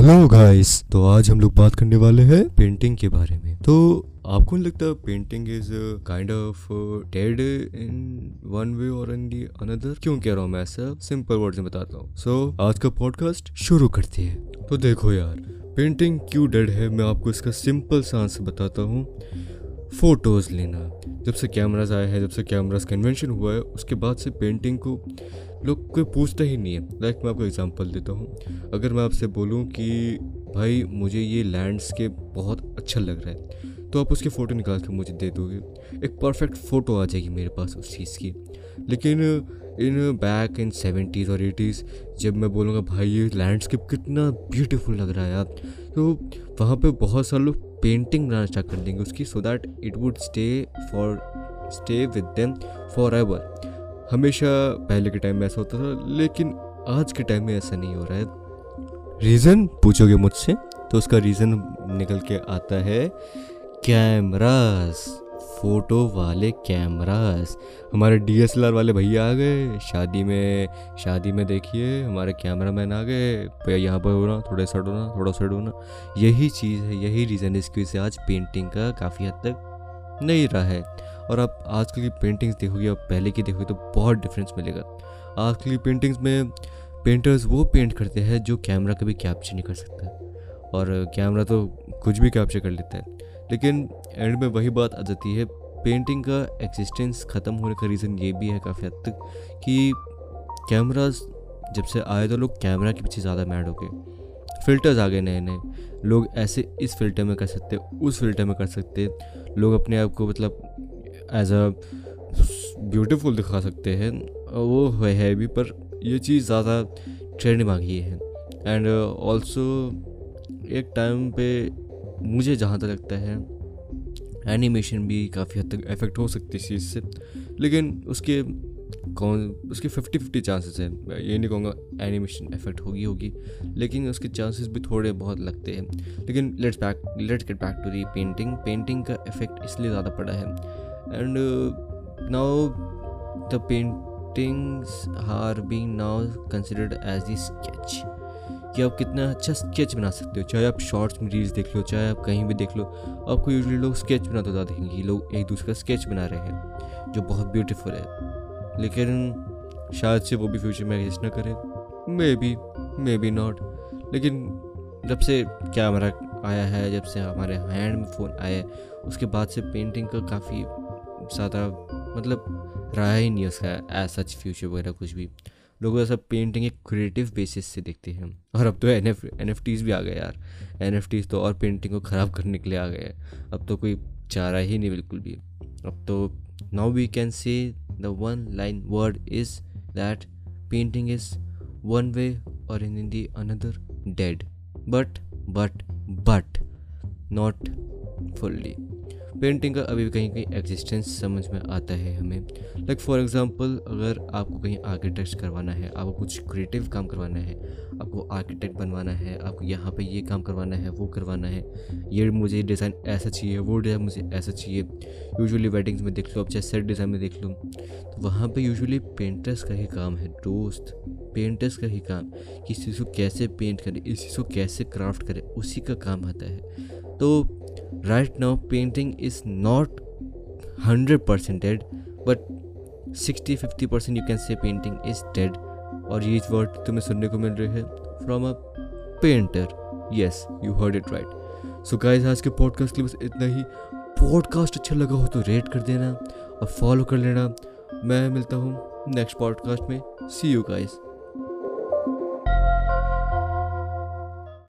Hello guys तो आज हम लोग बात करने वाले हैं पेंटिंग के बारे में। तो आपको नहीं लगता painting is kind of dead in one way or in the another क्यों कह रहा हूँ मैं ऐसा? सिंपल वर्ड में बताता हूँ। सो so, आज का पॉडकास्ट शुरू करते हैं। तो देखो यार पेंटिंग क्यों डेड है? मैं आपको इसका सिंपल सा आंसर बताता हूँ। फ़ोटोज़ लेना। जब से कैमराज आए हैं, जब से कैमराज का इन्वेंशन हुआ है, उसके बाद से पेंटिंग को लोग कोई पूछता ही नहीं है। लाइक मैं आपको एग्जांपल देता हूँ। अगर मैं आपसे बोलूँ कि भाई मुझे ये लैंडस्केप बहुत अच्छा लग रहा है। तो आप उसकी फ़ोटो निकाल के मुझे दे दोगे। एक परफेक्ट फ़ोटो आ जाएगी मेरे पास उस चीज़ की। लेकिन इन बैक इन सेवेंटीज़ और एटीज़ जब मैं बोलूँगा, भाई ये लैंडस्केप कितना ब्यूटीफुल लग रहा है यार। तो वहाँ पे बहुत सारे लोग पेंटिंग बनाना स्टार्ट कर देंगे उसकी so that it would stay for stay with them forever हमेशा पहले के टाइम में ऐसा होता था, लेकिन आज के टाइम में ऐसा नहीं हो रहा है। रीज़न पूछोगे मुझसे? तो उसका रीज़न निकल के आता है, कैमरास, फ़ोटो वाले कैमरास, हमारे डीएसएलआर वाले भैया आ गए, शादी में शादी में देखिए, हमारे कैमरा मैन आ गए यहाँ पर हो होना, थोड़ा साइड होना, थोड़ा साइड होना। यही चीज़ है, यही रीज़न है, इसकी से आज पेंटिंग का काफ़ी हद तक नहीं रहा है। और आप आजकल की पेंटिंग्स देखोगे और पहले की देखोगे तो बहुत डिफरेंस मिलेगा। आजकल की पेंटिंग्स में पेंटर्स वो पेंट करते हैं जो कैमरा कभी कैप्चर नहीं कर सकता। और कैमरा तो कुछ भी कैप्चर कर लेता है। लेकिन एंड में वही बात आ जाती है पेंटिंग का एक्सिस्टेंस ख़त्म होने का रीज़न ये भी है काफ़ी हद तक कि कैमराज जब से आए तो लोग कैमरा के पीछे ज़्यादा मैड हो गए। फिल्टर्स आ गए नए नए लोग ऐसे इस फ़िल्टर में कर सकते, उस फ़िल्टर में कर सकते। लोग अपने आप को मतलब एज अ ब्यूटीफुल दिखा सकते हैं। वो है भी, पर ये चीज़ ज़्यादा ट्रेंड में आ गई है। एंड ऑल्सो एक टाइम पे मुझे जहाँ तक लगता है एनिमेशन भी काफ़ी हद तक इफ़ेक्ट हो सकती है इस चीज़ से। लेकिन उसके कौन उसके फिफ्टी फिफ्टी चांसेस है ये नहीं कहूँगा एनिमेशन इफ़ेक्ट होगी होगी लेकिन उसके चांसेस भी थोड़े बहुत लगते हैं। लेकिन let's back let's get back to the painting painting का इफ़ेक्ट इसलिए ज़्यादा पड़ा है। And uh, now the paintings are being now considered as the sketch. कि आप कितना अच्छा स्केच बना सकते हो, चाहे आप शॉर्ट्स में रील्स देख लो, चाहे आप कहीं भी देख लो, आपको यूजली लोग स्केच बनाते ज़्यादा देखेंगे लोग एक दूसरे का स्केच बना रहे हैं, जो बहुत ब्यूटीफुल है। लेकिन शायद से वो भी फ्यूचर में एग्जिस्ट ना करे। Maybe maybe not लेकिन जब से कैमरा आया है, जब से हमारे हैंड में फ़ोन आया है, उसके बाद से पेंटिंग का काफ़ी ज़्यादा मतलब रहा ही नहीं उसका एज सच फ्यूचर वगैरह कुछ भी। लोग ऐसा पेंटिंग एक क्रिएटिव बेसिस से देखते हैं। और अब तो N F N F Ts भी आ गए यार। एन एफ़ टीज़ तो और पेंटिंग को ख़राब करने के लिए आ गए। अब तो कोई चारा ही नहीं बिल्कुल भी। अब तो now we can say the one line word is that painting is one way or in the another dead but but but not fully painting का अभी भी कहीं कहीं एग्जिस्टेंस समझ में आता है हमें। लाइक फॉर एग्जांपल अगर आपको कहीं आर्किटेक्ट करवाना है, आपको कुछ क्रिएटिव काम करवाना है, आपको आर्किटेक्ट बनवाना है, आपको यहाँ पे ये काम करवाना है, वो करवाना है, ये मुझे डिज़ाइन ऐसा चाहिए, वो डिज़ाइन मुझे ऐसा चाहिए। यूजुअली वेडिंग्स में देख लो, आप चाहे सेट डिज़ाइन में देख लो तो वहाँ पर यूजुअली पेंटर्स का ही काम है, दोस्त। पेंटर्स का ही काम, किसी चीज़ को कैसे पेंट करें, इस चीज़ को कैसे क्राफ्ट करें, उसी का काम आता है। तो right now painting is not 100% dead, but 60 50% you can say painting is dead. और ये वर्ड तुम्हें सुनने को मिल रही है from a painter yes you heard it right so guys आज के पॉडकास्ट के लिए बस इतना ही। पॉडकास्ट अच्छा लगा हो तो रेट कर देना और फॉलो कर लेना। मैं मिलता हूँ नेक्स्ट पॉडकास्ट में। सी यू गाइस